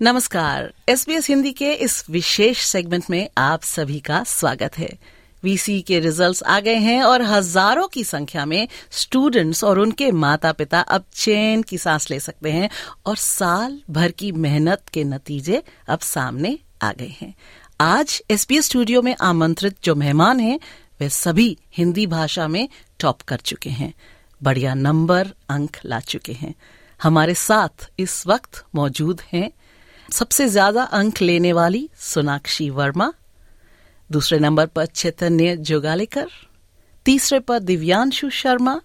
नमस्कार। S B S Hindi के इस विशेष सेगमेंट में आप सभी का स्वागत है। वीसी के रिजल्ट्स आ गए हैं और हज़ारों की संख्या में स्टूडेंट्स और उनके माता पिता अब चैन की सांस ले सकते हैं और साल भर की मेहनत के नतीजे अब सामने आ गए हैं। आज एसपीएस स्टूडियो में आमंत्रित जो मेहमान हैं, वे सभी हिंदी भाषा में टॉप कर चुके हैं। बढ़िया नंबर अंक ला चुके हैं। हमारे साथ इस वक्त मौजूद हैं सबसे ज़्यादा अंक लेने वाली सोनाक्षी वर्मा, दूसरे नंबर पर चैतन्य जोगालेकर, तीसरे पर दिव्यांशु शर्मा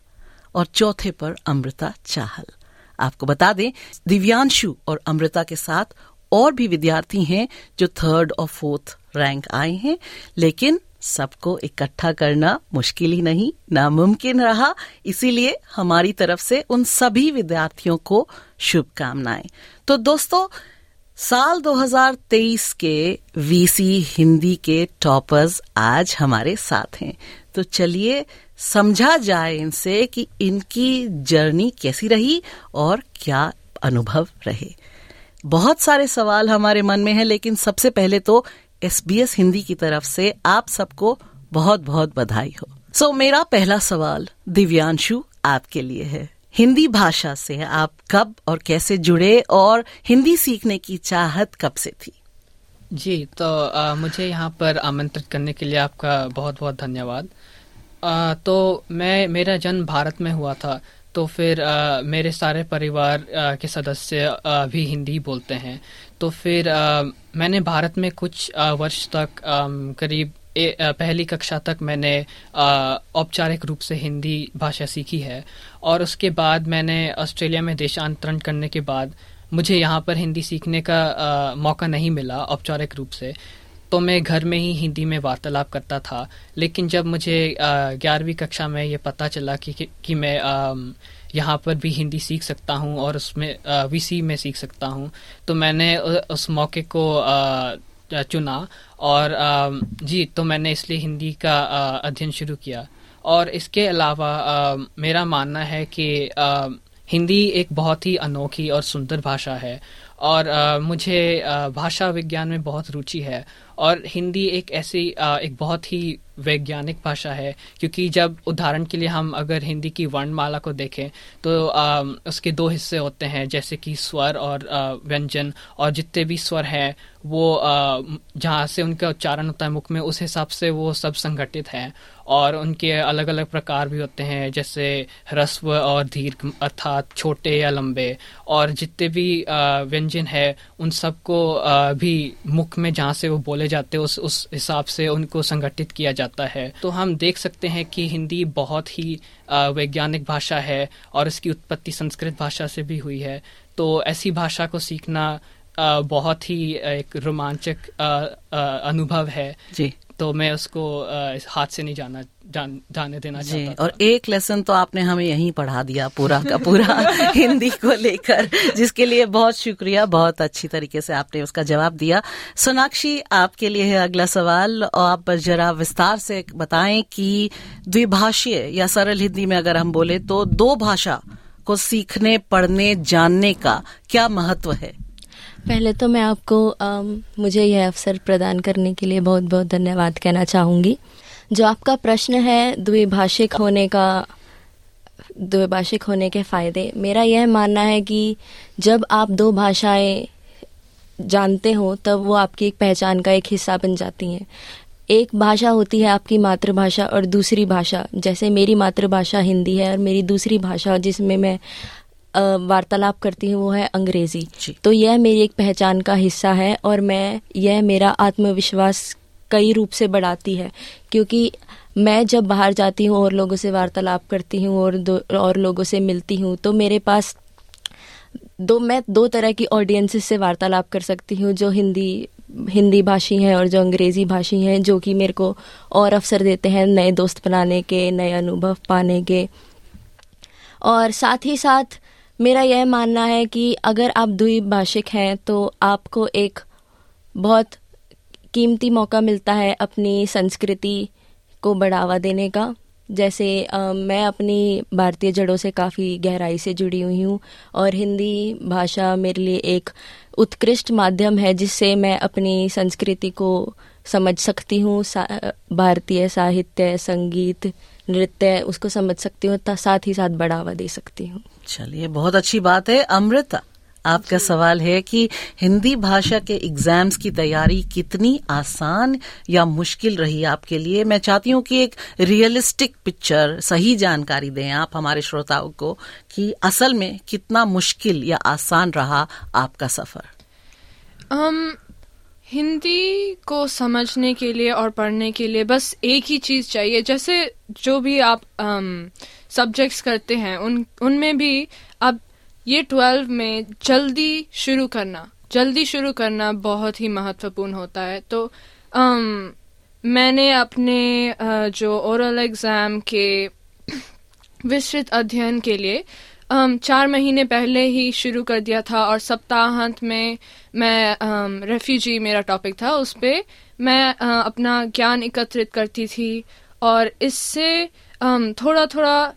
और चौथे पर अमृता चाहल। आपको बता दें, दिव्यांशु और अमृता के साथ और भी विद्यार्थी हैं जो थर्ड और फोर्थ रैंक आए हैं, लेकिन सबको इकट्ठा करना मुश्किल ही नहीं, नामुमकिन रहा। इसीलिए हमारी तरफ़ से उन सभी विद्यार्थियों को शुभकामनाएँ। तो दोस्तों साल 2023 के वीसी हिंदी के टॉपर्स आज हमारे साथ हैं। तो चलिए समझा जाए इनसे कि इनकी जर्नी कैसी रही और क्या अनुभव रहे। बहुत सारे सवाल हमारे मन में हैं लेकिन सबसे पहले तो एसबीएस हिंदी की तरफ़ से आप सबको बहुत बहुत बधाई हो। सो so, मेरा पहला सवाल दिव्यांशु आपके लिए है। हिंदी भाषा से आप कब और कैसे जुड़े और हिंदी सीखने की चाहत कब से थी? जी तो आ, मुझे यहाँ पर आमंत्रित करने के लिए आपका बहुत बहुत धन्यवाद। आ, तो मैं मेरा जन्म भारत में हुआ था तो फिर आ, मेरे सारे परिवार आ, के सदस्य आ, भी हिंदी बोलते हैं। तो फिर आ, मैंने भारत में कुछ आ, वर्ष तक आ, करीब ए, पहली कक्षा तक मैंने औपचारिक रूप से हिंदी भाषा सीखी है और उसके बाद मैंने ऑस्ट्रेलिया में देशांतरण करने के बाद मुझे यहाँ पर हिंदी सीखने का आ, मौका नहीं मिला औपचारिक रूप से। तो मैं घर में ही हिंदी में वार्तालाप करता था लेकिन जब मुझे ग्यारहवीं कक्षा में ये पता चला कि कि, कि मैं यहाँ पर भी हिंदी सीख सकता हूँ और उसमें वीसी में सीख सकता हूँ तो मैंने उस मौके को आ, चुना और जी तो मैंने इसलिए हिंदी का अध्ययन शुरू किया। और इसके अलावा मेरा मानना है कि हिंदी एक बहुत ही अनोखी और सुंदर भाषा है। और मुझे भाषा विज्ञान में बहुत रुचि है और हिंदी एक ऐसी एक बहुत ही वैज्ञानिक भाषा है क्योंकि जब उदाहरण के लिए हम अगर हिंदी की वर्णमाला को देखें तो आ, उसके दो हिस्से होते हैं जैसे कि स्वर और व्यंजन और जितने भी स्वर हैं वो जहाँ से उनका उच्चारण होता है मुख में उस हिसाब से वो सब संगठित हैं। और उनके अलग अलग प्रकार भी होते हैं जैसे ह्रस्व और दीर्घ अर्थात छोटे या लंबे। और जितने भी व्यंजन है उन सबको भी मुख में जहाँ से वो बोले जाते हैं, उस उस हिसाब से उनको संगठित किया जाता है। तो हम देख सकते हैं कि हिंदी बहुत ही वैज्ञानिक भाषा है और इसकी उत्पत्ति संस्कृत भाषा से भी हुई है। तो ऐसी भाषा को सीखना बहुत ही एक रोमांचक अनुभव है। जी। तो मैं उसको हाथ से नहीं जाना जान, जाने देना जी और एक लेसन तो आपने हमें यहीं पढ़ा दिया पूरा का पूरा हिंदी को लेकर जिसके लिए बहुत शुक्रिया बहुत अच्छी तरीके से आपने उसका जवाब दिया। सोनाक्षी आपके लिए है अगला सवाल और आप जरा विस्तार से बताएँ कि द्विभाषीय या सरल हिंदी में अगर हम बोले तो दो भाषा को सीखने पढ़ने जानने का क्या महत्व है? पहले तो मैं आपको आ, मुझे यह अवसर प्रदान करने के लिए बहुत बहुत धन्यवाद कहना चाहूँगी। जो आपका प्रश्न है द्विभाषिक होने का द्विभाषिक होने के फ़ायदे मेरा यह मानना है कि जब आप दो भाषाएँ जानते हो तब वो आपकी एक पहचान का एक हिस्सा बन जाती हैं। एक भाषा होती है आपकी मातृभाषा और दूसरी भाषा जैसे मेरी मातृभाषा हिंदी है और मेरी दूसरी भाषा जिसमें मैं वार्तालाप करती हूँ वो है अंग्रेज़ी। तो यह मेरी एक पहचान का हिस्सा है और मैं यह मेरा आत्मविश्वास कई रूप से बढ़ाती है। क्योंकि मैं जब बाहर जाती हूँ और लोगों से वार्तालाप करती हूँ और और लोगों से मिलती हूँ तो मेरे पास दो मैं दो तरह की ऑडियंसेस से वार्तालाप कर सकती हूँ जो हिंदी हिंदी भाषी हैं और जो अंग्रेज़ी भाषी हैं जो कि मेरे को और अवसर देते हैं नए दोस्त बनाने के नए अनुभव पाने के। और साथ ही साथ मेरा यह मानना है कि अगर आप द्विभाषिक हैं तो आपको एक बहुत कीमती मौका मिलता है अपनी संस्कृति को बढ़ावा देने का। जैसे आ, मैं अपनी भारतीय जड़ों से काफ़ी गहराई से जुड़ी हुई हूँ और हिंदी भाषा मेरे लिए एक उत्कृष्ट माध्यम है जिससे मैं अपनी संस्कृति को समझ सकती हूँ। सा, भारतीय साहित्य संगीत नृत्य है उसको समझ सकती हूँ साथ ही साथ बढ़ावा दे सकती हूँ। चलिए बहुत अच्छी बात है। अमृता आपका सवाल है कि हिंदी भाषा के एग्ज़ाम्स की तैयारी कितनी आसान या मुश्किल रही आपके लिए? मैं चाहती हूँ कि एक रियलिस्टिक पिक्चर सही जानकारी दें आप हमारे श्रोताओं को कि असल में कितना मुश्किल या आसान रहा आपका सफ़र। um, हिंदी को समझने के लिए और पढ़ने के लिए बस एक ही चीज़ चाहिए। जैसे जो भी आप सब्जेक्ट्स करते हैं उन उनमें भी अब ये ट्वेल्व में जल्दी शुरू करना जल्दी शुरू करना बहुत ही महत्वपूर्ण होता है। तो um, मैंने अपने uh, जो ओरल एग्ज़ाम के विस्तृत अध्ययन के लिए um, चार महीने पहले ही शुरू कर दिया था और सप्ताहांत में मैं रेफ्यूजी um, मेरा टॉपिक था उस पर मैं uh, अपना ज्ञान एकत्रित करती थी और इससे थोड़ा थोड़ा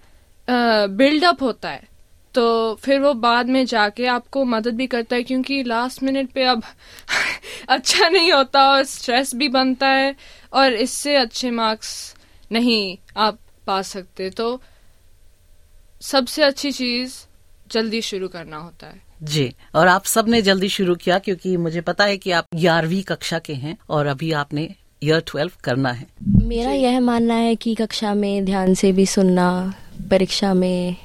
बिल्डअप होता है। तो फिर वो बाद में जाके आपको मदद भी करता है क्योंकि लास्ट मिनट पे अब अच्छा नहीं होता और स्ट्रेस भी बनता है और इससे अच्छे मार्क्स नहीं आप पा सकते। तो सबसे अच्छी चीज़ जल्दी शुरू करना होता है। जी और आप सबने जल्दी शुरू किया क्योंकि मुझे पता है कि आप ग्यारहवीं कक्षा के हैं और अभी आपने ईयर ट्वेल्व करना है। मेरा यह मानना है कि कक्षा में ध्यान से भी सुनना परीक्षा में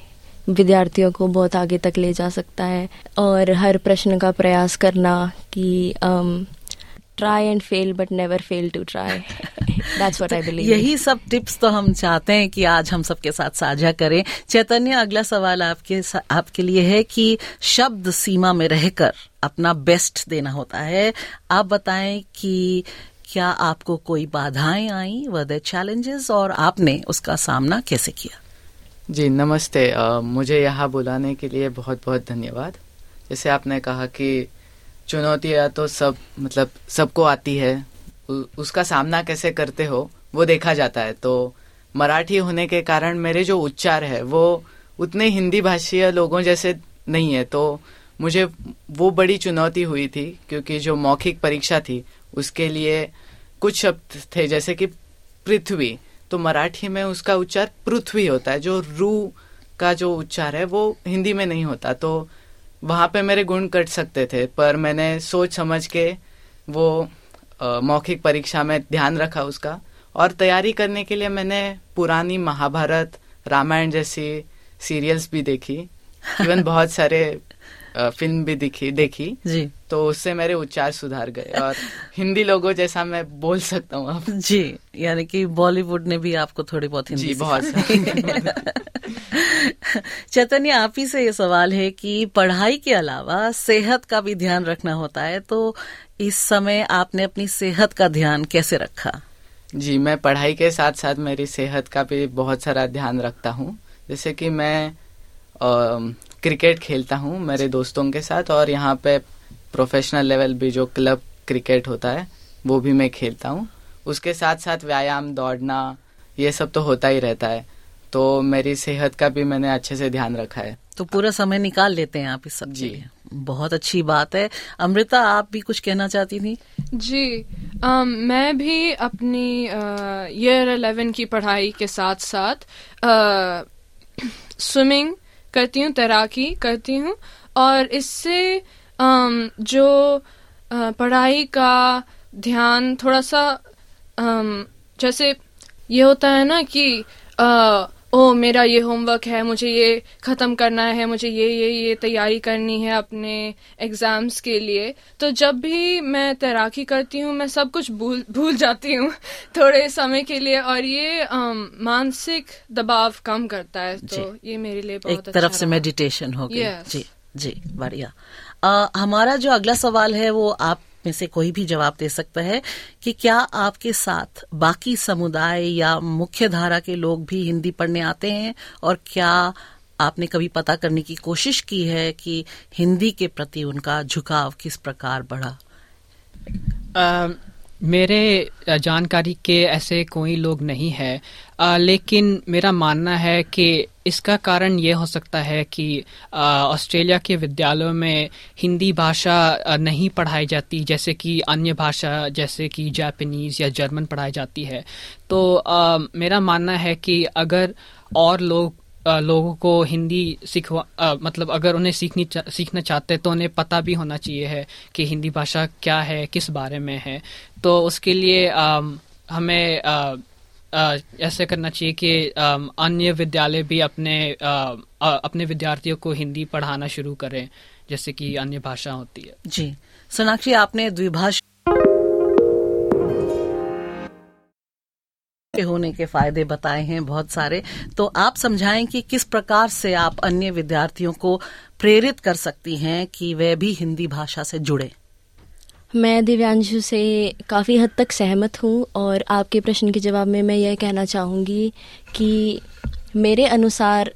विद्यार्थियों को बहुत आगे तक ले जा सकता है और हर प्रश्न का प्रयास करना कि try and fail but never fail to try that's what I believe यही सब टिप्स तो हम चाहते हैं कि आज हम सबके साथ साझा करें। चैतन्य अगला सवाल आपके आपके लिए है कि शब्द सीमा में रहकर अपना बेस्ट देना होता है। आप बताएँ कि क्या आपको कोई बाधाएँ आई? व चैलेंजेस और आपने उसका सामना कैसे किया? जी नमस्ते। आ, मुझे यहाँ बुलाने के लिए बहुत बहुत धन्यवाद। जैसे आपने कहा कि चुनौतियाँ तो सब मतलब सबको आती है उ, उसका सामना कैसे करते हो वो देखा जाता है। तो मराठी होने के कारण मेरे जो उच्चार है वो उतने हिंदी भाषीय लोगों जैसे नहीं है। तो मुझे वो बड़ी चुनौती हुई थी क्योंकि जो मौखिक परीक्षा थी उसके लिए कुछ शब्द थे जैसे कि पृथ्वी। तो मराठी में उसका उच्चार पृथ्वी होता है जो रू का जो उच्चार है वो हिंदी में नहीं होता। तो वहाँ पे मेरे गुण कट सकते थे पर मैंने सोच समझ के वो मौखिक परीक्षा में ध्यान रखा उसका। और तैयारी करने के लिए मैंने पुरानी महाभारत रामायण जैसी सीरियल्स भी देखी। इवन बहुत सारे फ़िल्म भी दिखी देखी। जी। तो उससे मेरे उच्चार सुधार गए और हिंदी लोगों जैसा मैं बोल सकता हूँ अब। जी यानी कि बॉलीवुड ने भी आपको थोड़ी बहुत हिंदी जी बहुत चैतन्य आप ही से ये सवाल है कि पढ़ाई के अलावा सेहत का भी ध्यान रखना होता है तो इस समय आपने अपनी सेहत का ध्यान कैसे रखा? जी मैं पढ़ाई के साथ साथ मेरी सेहत का भी बहुत सारा ध्यान रखता हूँ। जैसे कि मैं आ, क्रिकेट खेलता हूँ मेरे दोस्तों के साथ और यहाँ पे प्रोफेशनल लेवल भी जो क्लब क्रिकेट होता है वो भी मैं खेलता हूँ। उसके साथ साथ व्यायाम दौड़ना ये सब तो होता ही रहता है। तो मेरी सेहत का भी मैंने अच्छे से ध्यान रखा है। तो पूरा समय निकाल लेते हैं आप इस सब जी। बहुत अच्छी बात है। अमृता आप भी कुछ कहना चाहती थी? जी आ, मैं भी अपनी ईयर इलेवन की पढ़ाई के साथ साथ स्विमिंग करती हूँ तैराकी करती हूँ। और इससे जो पढ़ाई का ध्यान थोड़ा सा जैसे ये होता है ना कि ओ मेरा ये होमवर्क है मुझे ये ख़त्म करना है मुझे ये ये ये तैयारी करनी है अपने एग्ज़ाम्स के लिए तो जब भी मैं तैराकी करती हूँ मैं सब कुछ भूल भूल जाती हूँ थोड़े समय के लिए और ये um, मानसिक दबाव कम करता है तो ये मेरे लिए बहुत एक तरफ़ से मेडिटेशन हो गया yes. जी जी बढ़िया। हमारा जो अगला सवाल है, वो आप में से कोई भी जवाब दे सकता है कि क्या आपके साथ बाकी समुदाय या मुख्य धारा के लोग भी हिंदी पढ़ने आते हैं? और क्या आपने कभी पता करने की कोशिश की है कि हिंदी के प्रति उनका झुकाव किस प्रकार बढ़ा? मेरे जानकारी के ऐसे कोई लोग नहीं है। आ, लेकिन मेरा मानना है कि इसका कारण ये हो सकता है कि ऑस्ट्रेलिया के विद्यालयों में हिंदी भाषा नहीं पढ़ाई जाती जैसे कि अन्य भाषा जैसे कि जापानीज या जर्मन पढ़ाई जाती है। तो आ, मेरा मानना है कि अगर और लोग लोगों को हिंदी सीखवा मतलब अगर उन्हें सीखनी चा, सीखना चाहते हैं तो उन्हें पता भी होना चाहिए है कि हिंदी भाषा क्या है किस बारे में है। तो उसके लिए आ, हमें आ, आ, ऐसे करना चाहिए कि अन्य विद्यालय भी अपने अपने विद्यार्थियों को हिंदी पढ़ाना शुरू करें जैसे कि अन्य भाषा होती है। जी। सोनाक्षी आपने द्विभाषा होने के फ़ायदे बताए हैं बहुत सारे तो आप समझाएँ कि किस प्रकार से आप अन्य विद्यार्थियों को प्रेरित कर सकती हैं कि वे भी हिंदी भाषा से जुड़े। मैं दिव्यांशु से काफ़ी हद तक सहमत हूँ और आपके प्रश्न के जवाब में मैं यह कहना चाहूँगी कि मेरे अनुसार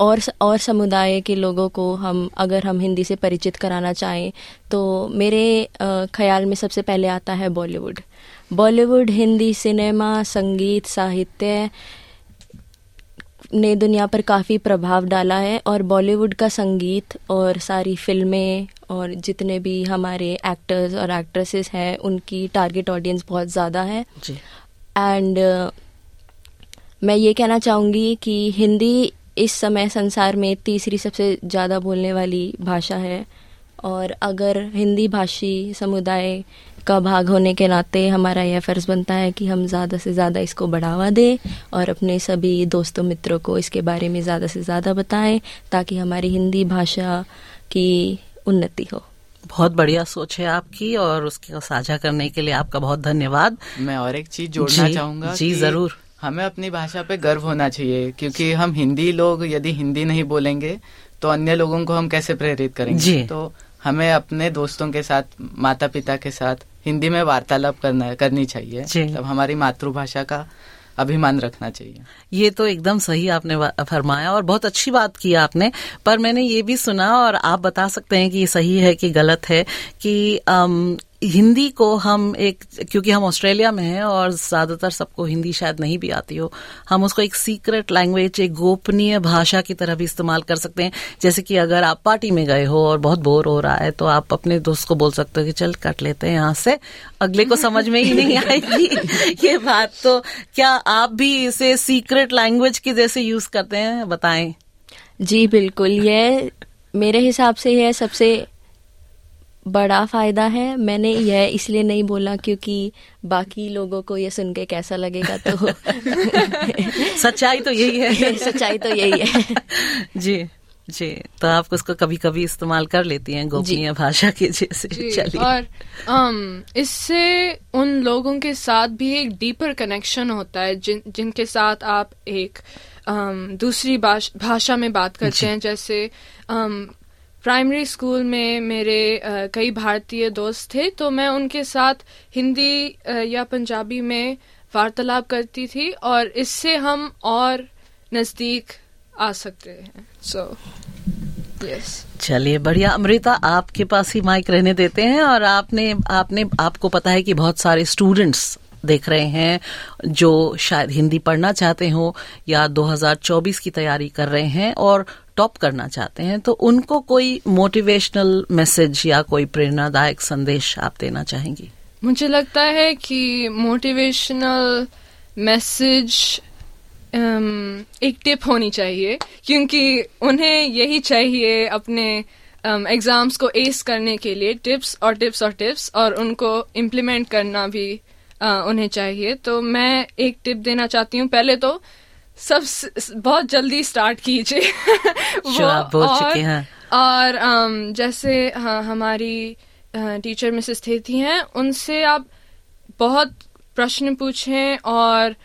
और और समुदाय के लोगों को हम अगर हम हिंदी से परिचित कराना चाहें तो मेरे ख्याल में सबसे पहले आता है बॉलीवुड। बॉलीवुड हिंदी सिनेमा संगीत साहित्य ने दुनिया पर काफ़ी प्रभाव डाला है और बॉलीवुड का संगीत और सारी फ़िल्में और जितने भी हमारे एक्टर्स और एक्ट्रेसेस हैं उनकी टारगेट ऑडियंस बहुत ज़्यादा है। एंड uh, मैं ये कहना चाहूँगी कि हिंदी इस समय संसार में तीसरी सबसे ज़्यादा बोलने वाली भाषा है। और अगर हिंदी भाषी समुदाय का भाग होने के नाते हमारा यह फ़र्ज़ बनता है कि हम ज़्यादा से ज़्यादा इसको बढ़ावा दें और अपने सभी दोस्तों मित्रों को इसके बारे में ज़्यादा से ज़्यादा बताएँ ताकि हमारी हिंदी भाषा की उन्नति हो। बहुत बढ़िया सोच है आपकी और उसको साझा करने के लिए आपका बहुत धन्यवाद। मैं और एक चीज़ जोड़ना चाहूँगा जी ज़रूर। हमें अपनी भाषा पे गर्व होना चाहिए क्योंकि हम हिंदी लोग यदि हिंदी नहीं बोलेंगे तो अन्य लोगों को हम कैसे प्रेरित करेंगे। तो हमें अपने दोस्तों के साथ माता पिता के साथ हिंदी में वार्तालाप करना करनी चाहिए। तब हमारी मातृभाषा का अभिमान रखना चाहिए। ये तो एकदम सही आपने फरमाया और बहुत अच्छी बात की आपने पर मैंने ये भी सुना और आप बता सकते हैं कि ये सही है कि गलत है कि हिंदी को हम एक क्योंकि हम ऑस्ट्रेलिया में हैं और ज़्यादातर सबको हिंदी शायद नहीं भी आती हो हम उसको एक सीक्रेट लैंग्वेज एक गोपनीय भाषा की तरह भी इस्तेमाल कर सकते हैं। जैसे कि अगर आप पार्टी में गए हो और बहुत बोर हो रहा है तो आप अपने दोस्त को बोल सकते हो कि चल कट लेते हैं यहाँ से अगले को समझ में ही नहीं आएगी। ये बात तो क्या आप भी इसे सीक्रेट लैंग्वेज की जैसे यूज़ करते हैं? बताएँ। जी बिल्कुल। ये मेरे हिसाब से यह सबसे बड़ा फ़ायदा है। मैंने यह इसलिए नहीं बोला क्योंकि बाकी लोगों को ये सुन के कैसा लगेगा तो सच्चाई तो यही है। सच्चाई तो यही है। जी जी। तो आप उसको कभी कभी इस्तेमाल कर लेती हैं गोपनीय भाषा के जैसे। चलिए। और um, इससे उन लोगों के साथ भी एक डीपर कनेक्शन होता है जिन जिनके साथ आप एक um, दूसरी भाषा में बात करते हैं जैसे um, प्राइमरी स्कूल में मेरे कई भारतीय दोस्त थे तो मैं उनके साथ हिंदी या पंजाबी में वार्तालाप करती थी और इससे हम और नज़दीक आ सकते हैं। सो so, यस चलिए बढ़िया। अमृता आपके पास ही माइक रहने देते हैं और आपने आपने आपको पता है कि बहुत सारे स्टूडेंट्स देख रहे हैं जो शायद हिंदी पढ़ना चाहते हो या 2024 की तैयारी कर रहे हैं और टॉप करना चाहते हैं तो उनको कोई मोटिवेशनल मैसेज या कोई प्रेरणादायक संदेश आप देना चाहेंगी? मुझे लगता है कि मोटिवेशनल मैसेज एक टिप होनी चाहिए क्योंकि उन्हें यही चाहिए अपने एग्ज़ाम्स um, को एस करने के लिए टिप्स और टिप्स और टिप्स और उनको इम्प्लीमेंट करना भी उन्हें चाहिए। तो मैं एक टिप देना चाहती हूँ। पहले तो सब बहुत जल्दी स्टार्ट कीजिए। वो और, चुके हैं। और um, जैसे हाँ हमारी टीचर मिसेस थी हैं उनसे आप बहुत प्रश्न पूछें और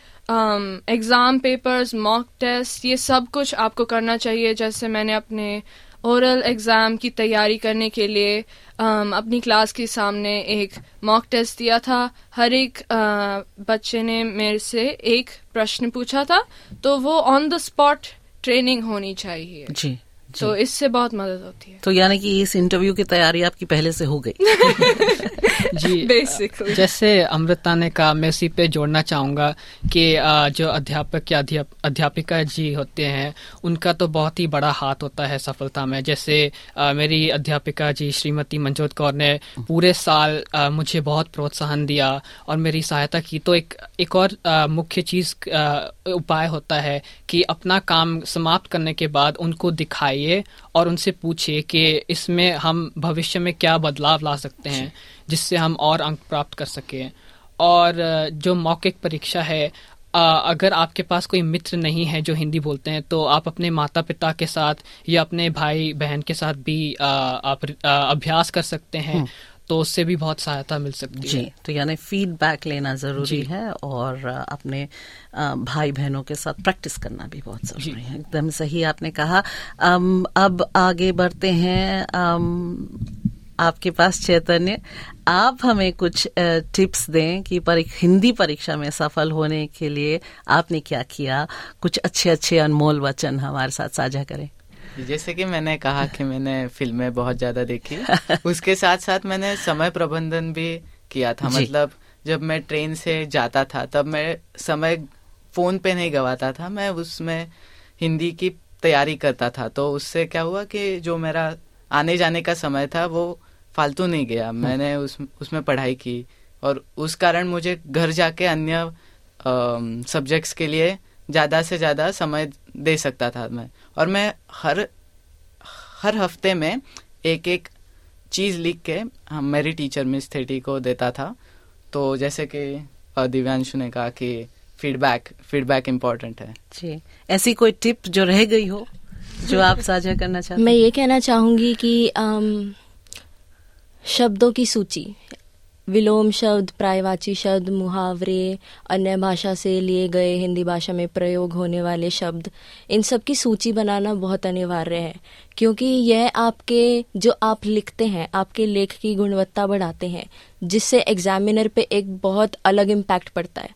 एग्ज़ाम पेपर्स मॉक टेस्ट ये सब कुछ आपको करना चाहिए। जैसे मैंने अपने ओरल एग्ज़ाम की तैयारी करने के लिए um, अपनी क्लास के सामने एक मॉक टेस्ट दिया था। हर एक uh, बच्चे ने मेरे से एक प्रश्न पूछा था। तो वो ऑन द स्पॉट ट्रेनिंग होनी चाहिए। जी। तो इससे बहुत मदद होती है। तो यानी कि इस इंटरव्यू की तैयारी आपकी पहले से हो गई। जी बेसिकली जैसे अमृता ने कहा मैं इसी पे जोड़ना चाहूँगा कि जो अध्यापक या अध्याप, अध्यापिका जी होते हैं उनका तो बहुत ही बड़ा हाथ होता है सफलता में। जैसे मेरी अध्यापिका जी श्रीमती मंजोत कौर ने पूरे साल मुझे बहुत प्रोत्साहन दिया और मेरी सहायता की। तो एक एक और मुख्य चीज़ उपाय होता है कि अपना काम समाप्त करने के बाद उनको दिखाइए और उनसे पूछिए कि इसमें हम भविष्य में क्या बदलाव ला सकते हैं, जिससे हम और अंक प्राप्त कर सकें। और जो मौखिक परीक्षा है अगर आपके पास कोई मित्र नहीं है जो हिंदी बोलते हैं तो आप अपने माता पिता के साथ या अपने भाई बहन के साथ भी आप अभ्यास कर सकते हैं। तो उससे भी बहुत सहायता मिल सकती जी है। जी तो यानी फीडबैक लेना ज़रूरी है और अपने भाई बहनों के साथ प्रैक्टिस करना भी बहुत ज़रूरी है। एकदम सही आपने कहा। अम, अब आगे बढ़ते हैं। अम, आपके पास चैतन्य आप हमें कुछ टिप्स दें कि परि, हिंदी परीक्षा में सफल होने के लिए आपने क्या किया? कुछ अच्छे अच्छे अनमोल वचन हमारे साथ साझा करें। जैसे कि मैंने कहा कि मैंने फ़िल्में बहुत ज़्यादा देखी। उसके साथ साथ मैंने समय प्रबंधन भी किया था। मतलब जब मैं ट्रेन से जाता था तब मैं समय फ़ोन पे नहीं गवाता था। मैं उसमें हिंदी की तैयारी करता था। तो उससे क्या हुआ कि जो मेरा आने जाने का समय था वो फालतू नहीं गया। मैंने उस उसमें पढ़ाई की और उस कारण मुझे घर जाके अन्य सब्जेक्ट्स के लिए ज़्यादा से ज़्यादा समय दे सकता था मैं। और मैं हर हर हफ़्ते में एक एक चीज़ लिख के हम मेरी टीचर मिस थेटी को देता था। तो जैसे कि दिव्यांशु ने कहा कि फीडबैक फीडबैक इम्पोर्टेंट है। जी ऐसी कोई टिप जो रह गई हो जो आप साझा करना चाहते मैं ये कहना चाहूँगी कि अम, शब्दों की सूची विलोम शब्द, प्रायवाची शब्द, मुहावरे, अन्य भाषा से लिए गए हिंदी भाषा में प्रयोग होने वाले शब्द, इन सब की सूची बनाना बहुत अनिवार्य है, क्योंकि यह आपके, जो आप लिखते हैं, आपके लेख की गुणवत्ता बढ़ाते हैं, जिससे एग्जामिनर पे एक बहुत अलग इम्पैक्ट पड़ता है,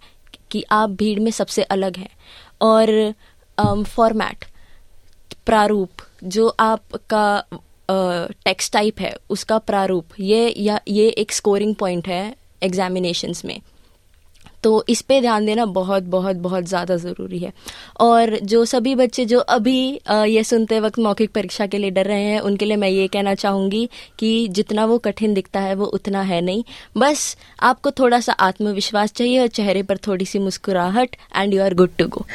कि आप भीड़ में सबसे अलग हैं। और फॉर्मेट प्रारूप, जो आपका टेक्स्ट टाइप है उसका प्रारूप। ये या ये एक स्कोरिंग पॉइंट है एग्जामिनेशंस में। तो इस पे ध्यान देना बहुत बहुत बहुत ज़्यादा ज़रूरी है। और जो सभी बच्चे जो अभी ये सुनते वक्त मौखिक परीक्षा के लिए डर रहे हैं उनके लिए मैं ये कहना चाहूँगी कि जितना वो कठिन दिखता है वो उतना है नहीं। बस आपको थोड़ा सा आत्मविश्वास चाहिए और चेहरे पर थोड़ी सी मुस्कुराहट and you are good to go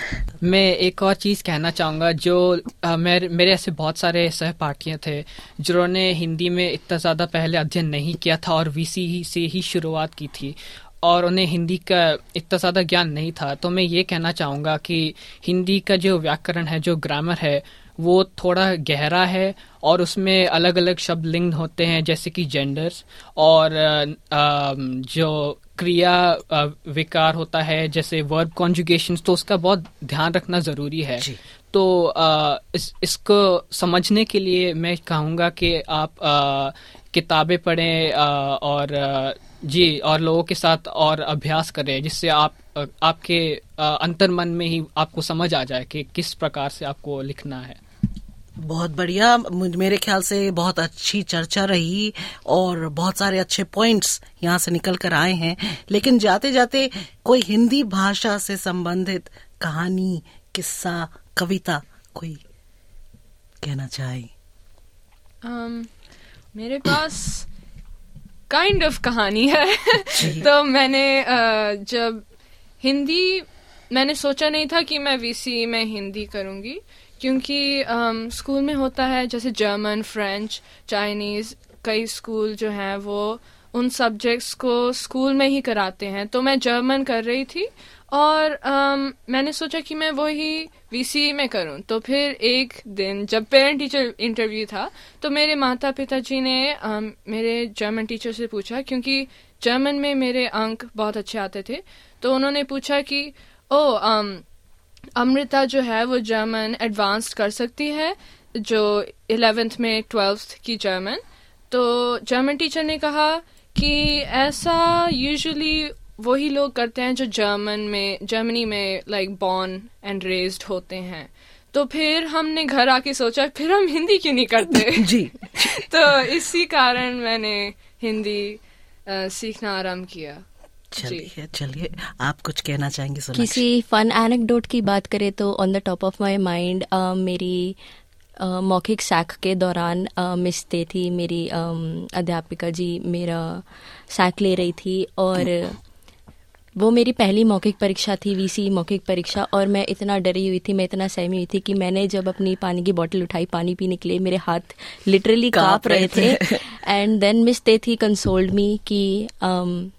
मैं एक और चीज़ कहना चाहूँगा जो अ, मेरे मेरे ऐसे बहुत सारे सहपाठियाँ थे जिन्होंने हिंदी में इतना ज़्यादा पहले अध्ययन नहीं किया था और वीसी से ही शुरुआत की थी। और उन्हें हिंदी का इतना ज़्यादा ज्ञान नहीं था तो मैं ये कहना चाहूँगा कि हिंदी का जो व्याकरण है जो ग्रामर है वो थोड़ा गहरा है और उसमें अलग अलग शब्द लिंग होते हैं जैसे कि जेंडर्स और जो क्रिया विकार होता है जैसे वर्ब कॉन्जुगेशन तो उसका बहुत ध्यान रखना ज़रूरी है। तो इस इसको समझने के लिए मैं कहूँगा कि आप किताबें पढ़ें और जी और लोगों के साथ और अभ्यास करें जिससे आप आपके अंतर मन में ही आपको समझ आ जाए कि किस प्रकार से आपको लिखना है। बहुत बढ़िया। मेरे ख्याल से बहुत अच्छी चर्चा रही और बहुत सारे अच्छे पॉइंट्स यहाँ से निकल कर आए हैं। लेकिन जाते जाते कोई हिंदी भाषा से संबंधित कहानी किस्सा कविता कोई कहना चाहे? um, मेरे पास काइंड ऑफ़ कहानी है। तो मैंने जब हिंदी मैंने सोचा नहीं था कि मैं वीसी में हिंदी करूँगी क्योंकि स्कूल में होता है जैसे जर्मन फ्रेंच चाइनीज़ कई स्कूल जो हैं वो उन सब्जेक्ट्स को स्कूल में ही कराते हैं। तो मैं जर्मन कर रही थी और um, मैंने सोचा कि मैं वही वीसी में करूँ। तो फिर एक दिन जब पेरेंट टीचर इंटरव्यू था तो मेरे माता पिताजी ने um, मेरे जर्मन टीचर से पूछा क्योंकि जर्मन में मेरे अंक बहुत अच्छे आते थे तो उन्होंने पूछा कि ओ um, अमृता जो है वो जर्मन एडवांस्ड कर सकती है जो इलेवेंथ में ट्वेल्थ की जर्मन तो जर्मन टीचर ने कहा कि ऐसा यूजुअली वही लोग करते हैं जो जर्मन में जर्मनी में लाइक बॉर्न एंड रेज्ड होते हैं। तो फिर हमने घर आके सोचा फिर हम हिंदी क्यों नहीं करते? जी। तो इसी कारण मैंने हिंदी अ, सीखना आरंभ किया। चलिए चलिए। आप कुछ कहना चाहेंगे सोनाक्षी किसी फन एनेक्डोट की बात करें तो on the top of my mind मेरी अ, मौखिक सैक के दौरान अ, मिस थी मेरी अम, अध्यापिका जी मेरा सैक ले रही थी और वो मेरी पहली मौखिक परीक्षा थी वीसी मौखिक परीक्षा और मैं इतना डरी हुई थी मैं इतना सहमी हुई थी कि मैंने जब अपनी पानी की बोतल उठाई पानी पीने के लिए मेरे हाथ लिटरली काप, रहे थे। एंड देन मिस थे थी कंसोल्ड मी कि um,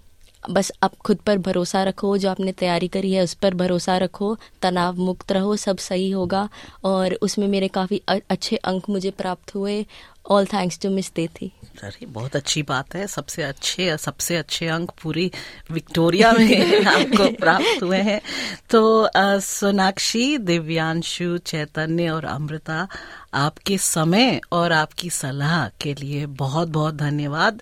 बस आप खुद पर भरोसा रखो, जो आपने तैयारी करी है उस पर भरोसा रखो, तनाव मुक्त रहो, सब सही होगा। और उसमें मेरे काफ़ी अच्छे अंक मुझे प्राप्त हुए। ऑल थैंक्स टू मिस थी अरे, बहुत अच्छी बात है। सबसे अच्छे सबसे अच्छे अंक पूरी विक्टोरिया में आपको प्राप्त हुए हैं। तो सोनाक्षी, दिव्यांशु, चैतन्य और अमृता, आपके समय और आपकी सलाह के लिए बहुत बहुत धन्यवाद।